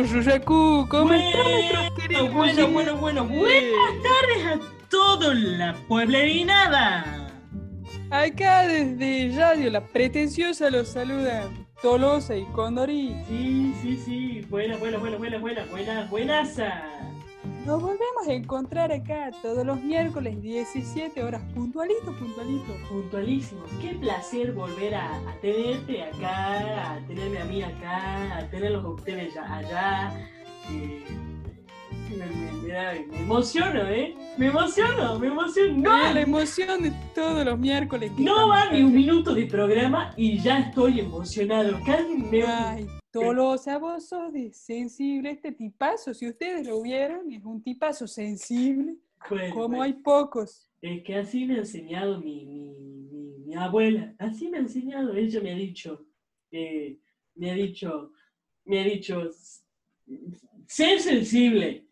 Buyuyacú. ¿Cómo Bueno, están nuestros queridos bueno, oyentes? bueno, bueno, buenas tardes a toda la pueblerinada. Acá desde Radio La Pretenciosa los saludan Tolosa y Condori. Sí, sí, sí, buenas, buenas, buenas, buenas, buenas, buenas, buenas. Nos volvemos a encontrar acá todos los miércoles 17 horas, puntualito, puntualito. Puntualísimo, qué placer volver a, a tenerte acá, a tenerme a mí acá, a tenerlos a ustedes ya- allá. Eh, me, me- emociono, ¿eh? Me emociono, me emociono. No, la emoción de todos los miércoles. no va ni un minuto de programa y ya estoy emocionado. Casi me... Ay, Tolosa, vos sos de sensible, este tipazo, si ustedes lo vieron, es un tipazo sensible, Bueno, como bueno. hay pocos. Es que así me ha enseñado mi, mi, mi, mi abuela, así me ha enseñado, ella me ha dicho, eh, me ha dicho, me ha dicho, sé sensible.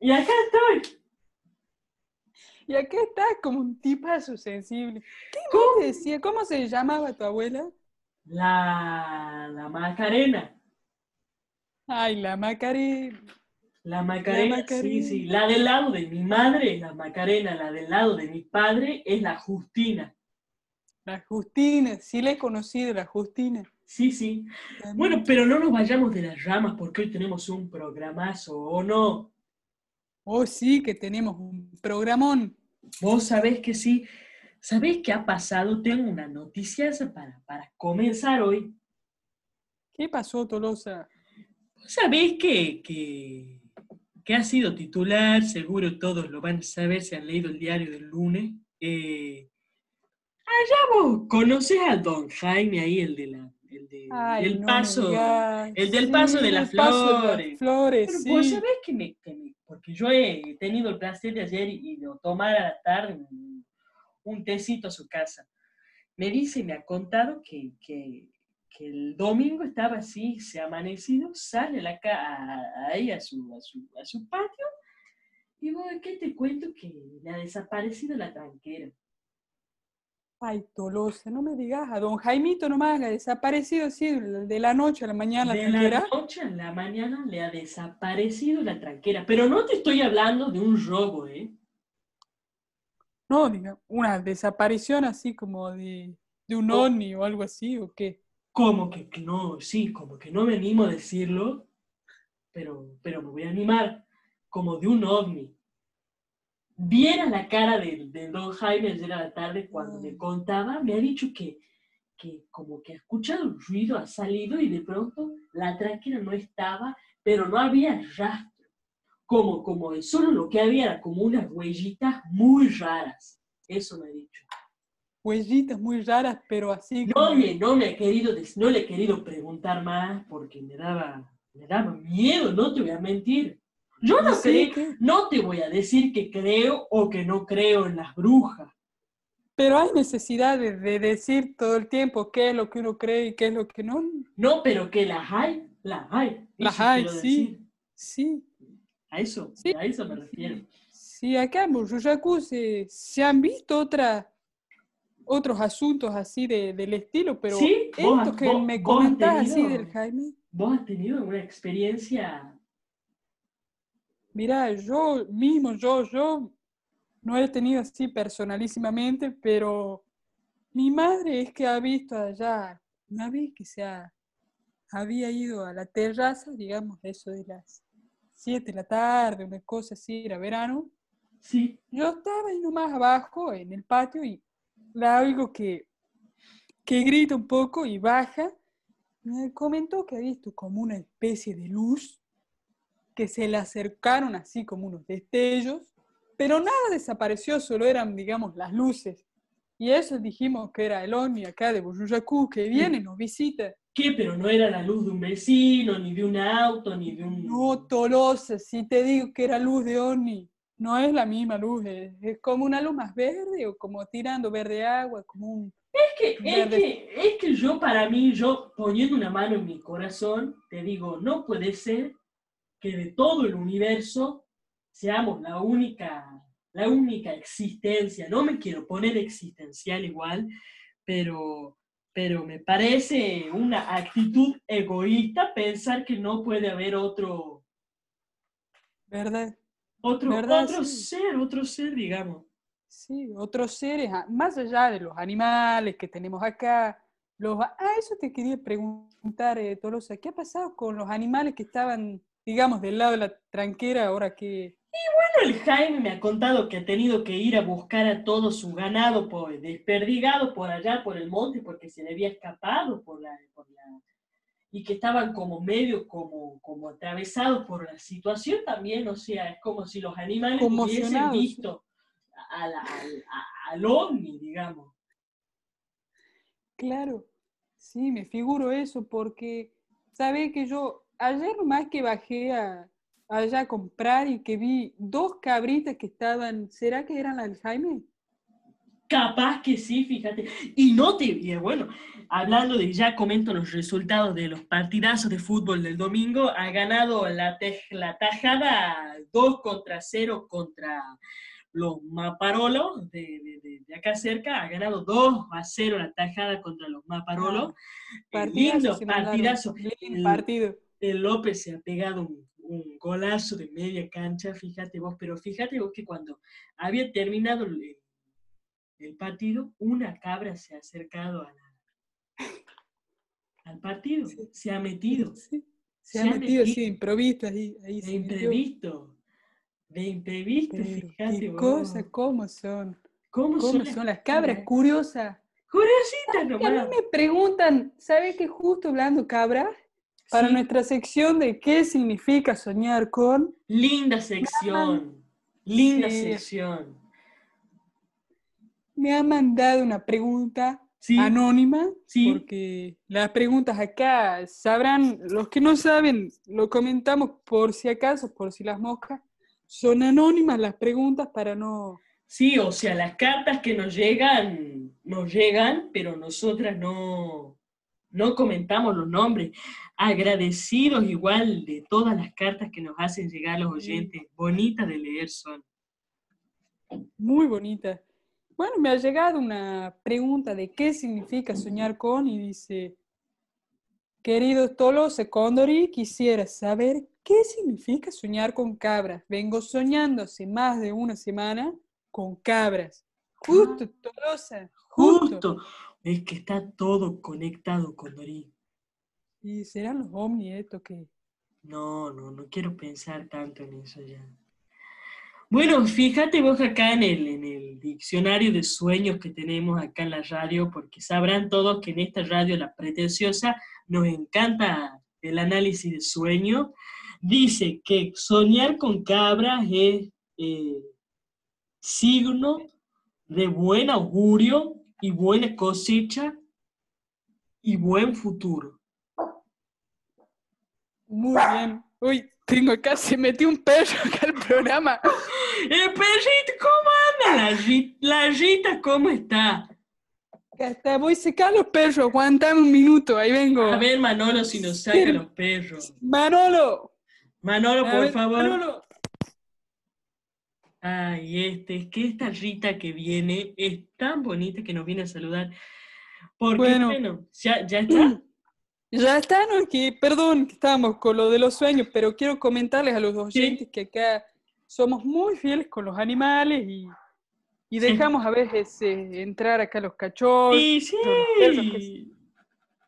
Y acá estoy. Y acá está como un tipazo sensible. ¿Qué ¿Cómo? decía? ¿Cómo se llamaba tu abuela? La, la Macarena, Ay, la Macarena. la Macarena, sí, Macarena. sí, la del lado de mi madre es la Macarena, la del lado de mi padre es la Justina. La Justina, sí la he conocido, la Justina. Sí, sí. Bueno, pero no nos vayamos de las ramas porque hoy tenemos un programazo, ¿o no? Oh, sí, que tenemos un programón. Vos sabés que sí. ¿Sabés qué ha pasado? Tengo una noticia para, para comenzar hoy. ¿Qué pasó, Tolosa? Vos sabés que, que, ha sido titular, seguro todos lo van a saber si han leído el diario del lunes. Eh, allá vos conocés a don Jaime ahí, el de la, el de- Ay, del no paso. el del paso de las paso de las flores. flores, Pero sí. vos sabés que me, que me- porque yo he tenido el placer de ayer y, y de tomar a la tarde un, tecito a su casa. Me dice, me ha contado que, que, que el domingo estaba así, se ha amanecido, sale a la ca- a- ahí a su, a, su, a su patio y vos, ¿qué te cuento? Que le ha desaparecido la tranquera. Ay, Tolosa, no me digas, a don Jaimito nomás le ha desaparecido así de la noche a la mañana la de la tranquera. noche a la mañana le ha desaparecido la tranquera. Pero no te estoy hablando de un robo, ¿eh? No, diga, una desaparición así como de, de un Oh. ovni o algo así, ¿o qué? Como que no, sí, como que no me animo a decirlo, pero, pero me voy a animar, como de un ovni. Viera la cara del del don Jaime ayer a la tarde cuando me Ay. contaba, me ha dicho que, que como que ha escuchado un ruido, ha salido y de pronto la tranquila no estaba, pero no había rastro. Como, como solo lo que había era como unas huellitas muy raras. Eso me ha dicho. Huellitas muy raras, pero así No como... me, no me ha querido, no le he querido preguntar más porque me daba, me daba miedo, no te voy a mentir. Yo no, Sí, creo- ¿qué? no te voy a decir que creo o que no creo en las brujas. Pero hay necesidad de, de decir todo el tiempo qué es lo que uno cree y qué es lo que no. No, pero que las hay, las hay. Las hay, sí. decir. Sí, A eso, Sí, a eso me refiero. sí, acá en Burruyacu se, se han visto otra, otros asuntos así de, del estilo, pero ¿Sí? ¿Vos esto has- que vos- me comentás así del Jaime, ¿Vos has tenido una experiencia? mira, yo mismo, yo, yo no he tenido así personalísimamente, pero mi madre es que ha visto allá, una vez que se ha- había ido a la terraza, digamos, eso de las 7 de la tarde, una cosa así, era verano, Sí. Yo estaba ahí nomás abajo en el patio y la oigo que, que grita un poco y baja. Me comentó que ha visto como una especie de luz, que se le acercaron así como unos destellos, pero nada desapareció, solo eran, digamos, las luces. Y eso dijimos que era el ovni acá de Buyuyacú, que viene, nos visita. ¿Qué? Pero no era la luz de un vecino, ni de un auto, ni de un... No, Tolosa, si te digo que era luz de ovni, no es la misma luz, es, es como una luz más verde o como tirando verde agua, como un... Es que, es, que, es que yo, para mí, yo poniendo una mano en mi corazón, te digo, no puede ser que de todo el universo seamos la única, la única existencia. No me quiero poner existencial igual, pero, pero me parece una actitud egoísta pensar que no puede haber otro, ¿Verdad? otro, ¿Verdad? otro Sí. ser, otro ser, digamos. Sí, otros seres, más allá de los animales que tenemos acá. Los, ah, eso te quería preguntar, eh, Tolosa, ¿qué ha pasado con los animales que estaban, digamos, del lado de la tranquera ahora que... Bueno, el Jaime me ha contado que ha tenido que ir a buscar a todo su ganado por, desperdigado por allá, por el monte, porque se le había escapado por la, por la- y que estaban como medio como, como atravesados por la situación también, o sea, es como si los animales hubiesen visto al, a- al ovni, digamos. Claro, sí, me figuro eso porque, ¿sabe que yo ayer nomás que bajé a, allá a comprar y que vi dos cabritas que estaban, ¿será que eran Jaime? Capaz que sí, fíjate. Y no te, y bueno, hablando de, ya comento los resultados de los partidazos de fútbol del domingo, ha ganado la, la tajada 2 contra 0 contra los Maparolos de, de- de- de acá cerca, ha ganado 2 a 0 la tajada contra los Maparolos. Eh, Partidazo lindo partidazo. El- partido. el López se ha pegado un, un golazo de media cancha, fíjate vos, pero fíjate vos que cuando había terminado el, el partido, una cabra se ha acercado a la- al partido, Sí. se ha metido, Sí, Se Se ha metido metido. de improviso ahí, ahí de imprevisto, de imprevisto, Pero fíjate vos. cosas, ¿cómo son? ¿Cómo, ¿Cómo son las cabras? Curiosas. Curiositas Que a mí nomás. me preguntan, ¿sabe que justo hablando cabra? Para Sí, nuestra sección de qué significa soñar con, Linda sección, linda Sí. sección. me ha mandado una pregunta Sí, anónima, Sí. porque las preguntas acá sabrán, los que no saben, lo comentamos por si acaso, por si las moscas, son anónimas las preguntas para no... Sí, o sea, las cartas que nos llegan, nos llegan, pero nosotras no, no comentamos los nombres. Agradecidos igual de todas las cartas que nos hacen llegar los oyentes. Bonitas de leer son. Muy bonita. Bueno, me ha llegado una pregunta de qué significa soñar con y dice, querido Tolosa Condori, quisiera saber qué significa soñar con cabras. Vengo soñando hace más de una semana con cabras. Justo, Tolosa, justo. Justo. Es que está todo conectado con Dorí. Y serán los ovnis estos que... No, no, no quiero pensar tanto en eso ya. Bueno, fíjate vos acá en el, en el diccionario de sueños que tenemos acá en la radio, porque sabrán todos que en esta radio, la pretenciosa, nos encanta el análisis de sueño. Dice que soñar con cabras es eh, signo de buen augurio y buena cosecha y buen futuro. Muy bien. Uy, tengo acá, se metió un perro acá al programa. El perrito, ¿cómo anda? La, Ri- la Rita, ¿cómo está? Hasta voy a secar los perros, aguantame un minuto, ahí vengo. A ver, Manolo, si nos saca los perros. Manolo. Manolo, a por ver, favor. Manolo. Ay, este, es que esta Rita que viene es tan bonita que nos viene a saludar. Porque, Bueno. bueno, ¿ya, ya está? Ya está, ¿no? Que, perdón, que estábamos con lo de los sueños, pero quiero comentarles a los oyentes que acá somos muy fieles con los animales y, y Sí. dejamos a veces eh, entrar acá los cachorros. Y sí. los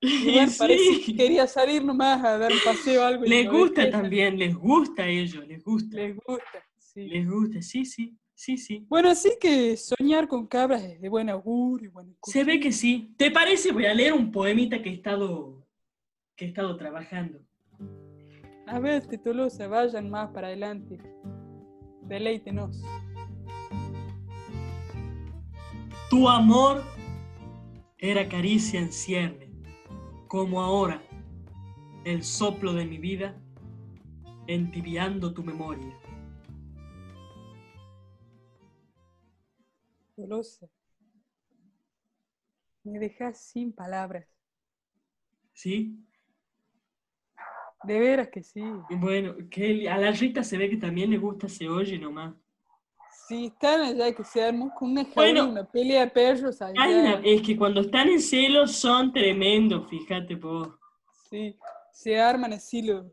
que- parece Sí. quería salir nomás a dar un paseo algo. Les gusta también, les gusta a ellos, les gusta. Les gusta, sí. Les gusta, sí, sí, sí, sí. Bueno, así que soñar con cabras es de buen augurio. buena Se ve que sí. ¿Te parece? Voy a leer un poemita que he estado, que he estado trabajando. A ver, Tolosa, vayan más para adelante. Deleítenos. Tu amor era caricia en cierne, como ahora el soplo de mi vida entibiando tu memoria. Me dejas sin palabras. ¿Sí? De veras que sí. Bueno, que a la Rita se ve que también le gusta se oye nomás. Sí, están allá que se armó con una Bueno. una pelea de perros allá. Una- es que cuando están en celos son tremendos, fíjate vos. Sí, se arman así los...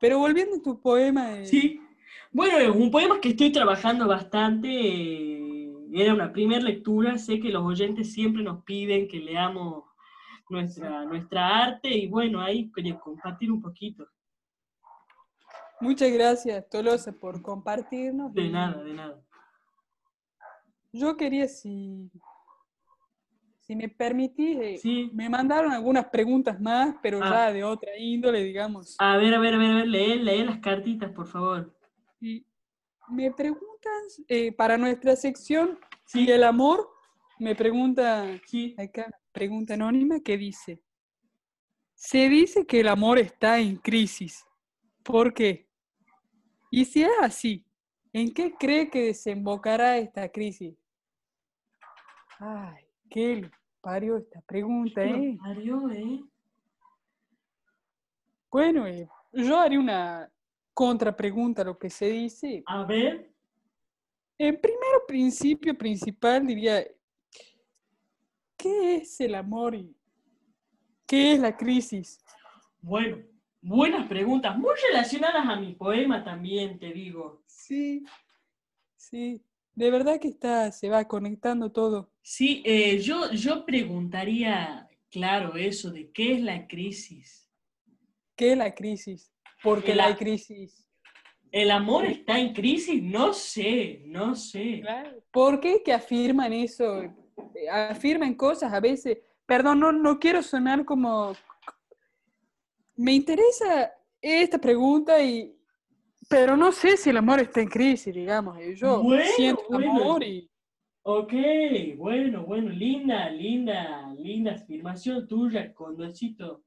Pero volviendo a tu poema de... Sí. Bueno, es un poema que estoy trabajando bastante. eh, Era una primera lectura. Sé que los oyentes siempre nos piden que leamos nuestra, nuestra arte y bueno, ahí quería compartir un poquito. Muchas gracias, Tolosa, por compartirnos. De nada, de nada. Yo quería, si, si me permitís, eh, Sí. me mandaron algunas preguntas más, pero Ah. ya de otra índole, digamos. A ver, a ver, a ver, a ver, lee, lee las cartitas, por favor. Y me preguntas, eh, para nuestra sección, Sí, ¿y el amor? Me pregunta sí. acá, pregunta anónima, que dice, se dice que el amor está en crisis. ¿Por qué? Y si es así, ¿en qué cree que desembocará esta crisis? Ay, qué parió esta pregunta, ¿eh? parió, ¿eh? Bueno, eh, yo haría una contrapregunta a lo que se dice. A ver, En primero principio principal diría, ¿qué es el amor y qué es la crisis? bueno, buenas preguntas, muy relacionadas a mi poema también, te digo. Sí, sí, de verdad que está, se va conectando todo. Sí, eh, yo, yo preguntaría, claro, eso de qué es la crisis. ¿Qué es la crisis? Porque la a- hay crisis. ¿El amor está en crisis? No sé, no sé. ¿Por qué que afirman eso? Eh, Afirman cosas a veces. Perdón, no, no quiero sonar como... Me interesa esta pregunta y... Pero no sé si el amor está en crisis, digamos. y Yo Bueno, siento bueno. amor y... Ok, bueno, bueno, linda, linda, linda afirmación tuya, Condorcito.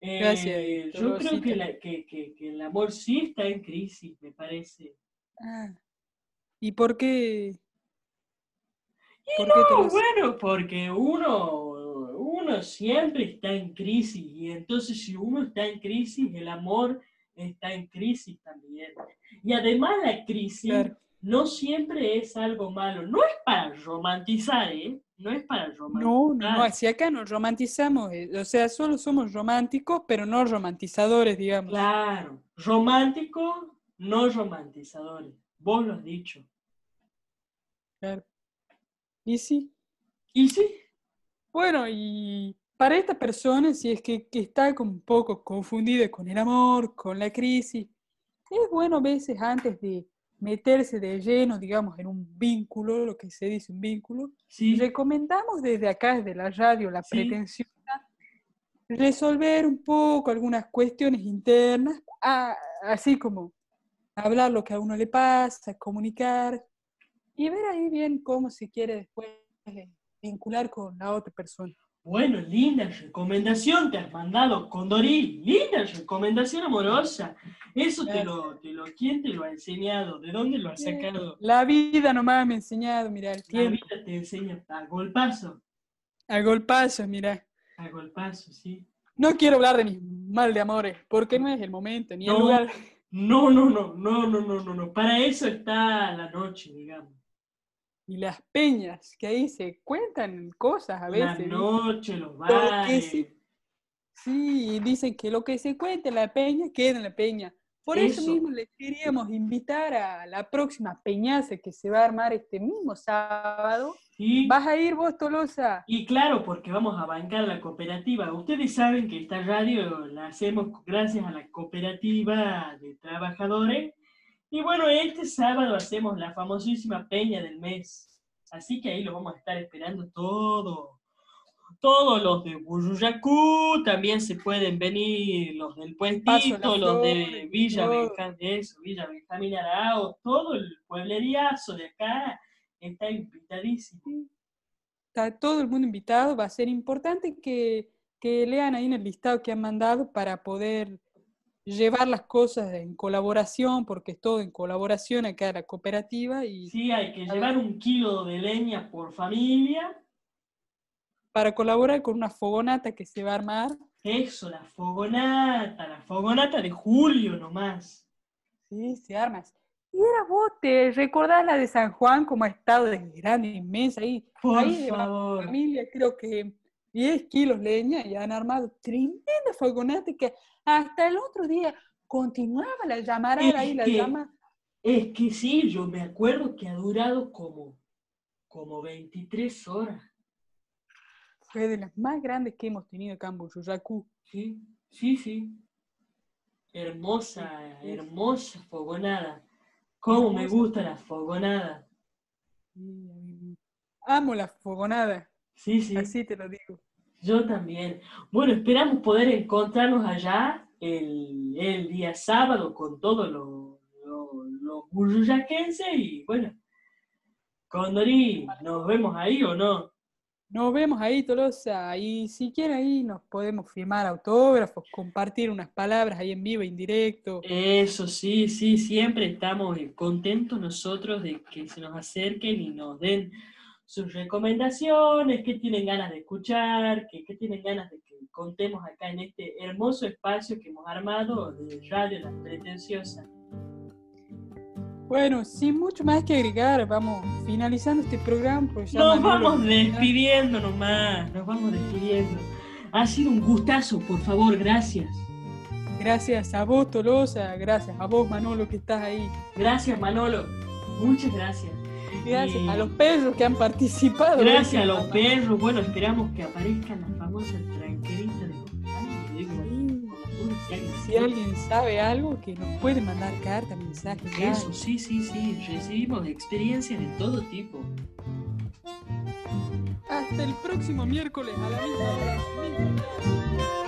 Eh, Gracias, yo creo que, Dolorcita. la- que- que- que el amor sí está en crisis, me parece. Ah, ¿Y por qué? ¿Por qué te No, bueno, porque uno, uno siempre está en crisis y entonces si uno está en crisis, el amor está en crisis también. Y además la crisis Claro. no siempre es algo malo. No es para romantizar, ¿eh? No es para romantizar. No, no, no, hacia acá nos romantizamos, eh, o sea, solo somos románticos, pero no romantizadores, digamos. Claro, romántico, no romantizadores. Vos lo has dicho. Claro. Y sí, Y sí, bueno, y para esta persona, si es que, que está un poco confundida con el amor, con la crisis, es bueno a veces antes de meterse de lleno, digamos, en un vínculo, lo que se dice un vínculo, sí, recomendamos desde acá, desde la radio, la Sí. pretensión, resolver un poco algunas cuestiones internas, a- así como hablar lo que a uno le pasa, comunicar y ver ahí bien cómo se quiere después vincular con la otra persona. Bueno, linda recomendación te has mandado, Condorí. Linda recomendación amorosa. Eso te lo, te lo, ¿quién te lo ha enseñado? ¿De dónde lo has sacado? La vida nomás me ha enseñado, mira, el La vida te enseña a golpazo, a golpazo, mira. a golpazo, sí. No quiero hablar de mis mal de amores, porque no es el momento ni el lugar. No, no, no, no, no, no, no, no. Para eso está la noche, digamos. Y las peñas, que ahí se cuentan cosas a La veces. ¿viste? noche, los bares. sí. Dicen que lo que se cuenta en la peña queda en la peña. Por eso, Eso. mismo les queríamos invitar a la próxima peñaza que se va a armar este mismo sábado. Sí. ¿Vas a ir vos, Tolosa? Y claro, porque vamos a bancar la cooperativa. Ustedes saben que esta radio la hacemos gracias a la cooperativa de trabajadores. Y bueno, este sábado hacemos la famosísima peña del mes. Así que ahí lo vamos a estar esperando todo. Todos los de Buruyacú, también se pueden venir los del Las los de Villa, todo. Benjam- eso, Villa Benjamín Arao, todo el puebleriazo de acá está invitadísimo. Está todo el mundo invitado. Va a ser importante que, que lean ahí en el listado que han mandado para poder llevar las cosas en colaboración, porque es todo en colaboración acá en la cooperativa y Sí, hay que llevar un kilo de leña por familia. para colaborar con una fogonata que se va a armar. Eso, la fogonata, la fogonata de julio nomás. Sí, se arma. Y era vos, ¿te recordás la de San Juan como ha estado de grande, inmensa? Ahí, Por ahí de favor. familia, creo que 10 kilos leña y han armado tremenda fogonata que hasta el otro día continuaba la llamarada ahí, Es la que- llama. Es que sí, yo me acuerdo que ha durado como, como 23 horas. Fue de las más grandes que hemos tenido acá en Buyuyacu. Sí, sí, sí. Hermosa, hermosa fogonada. Cómo me Hermosa. gusta la fogonada. Y, Amo la fogonada, Sí, sí. así te lo digo. Yo también. Bueno, esperamos poder encontrarnos allá el, el día sábado con todos los lo, burruyaquenses y bueno, Condori, ¿nos vemos ahí o no? Nos vemos ahí, Tolosa, y si quieren ahí nos podemos firmar autógrafos, compartir unas palabras ahí en vivo, en directo. Eso sí, sí, siempre estamos contentos nosotros de que se nos acerquen y nos den sus recomendaciones, qué tienen ganas de escuchar, qué, qué tienen ganas de que contemos acá en este hermoso espacio que hemos armado de Radio La Pretenciosa. Bueno, sin mucho más que agregar, vamos finalizando este programa. ya Nos vamos despidiendo nomás, nos vamos despidiendo. Ha sido un gustazo, por favor, gracias. Gracias a vos, Tolosa, gracias a vos, Manolo, que estás ahí. Gracias, Manolo. Muchas gracias. Gracias Y- a los perros que han participado. Gracias a los perros. Bueno, esperamos que aparezcan las famosas tranqueritas de si alguien sabe algo, que nos puede mandar carta, mensaje. Eso, sí, sí, sí. Recibimos experiencias de todo tipo. Hasta el próximo miércoles a la misma hora.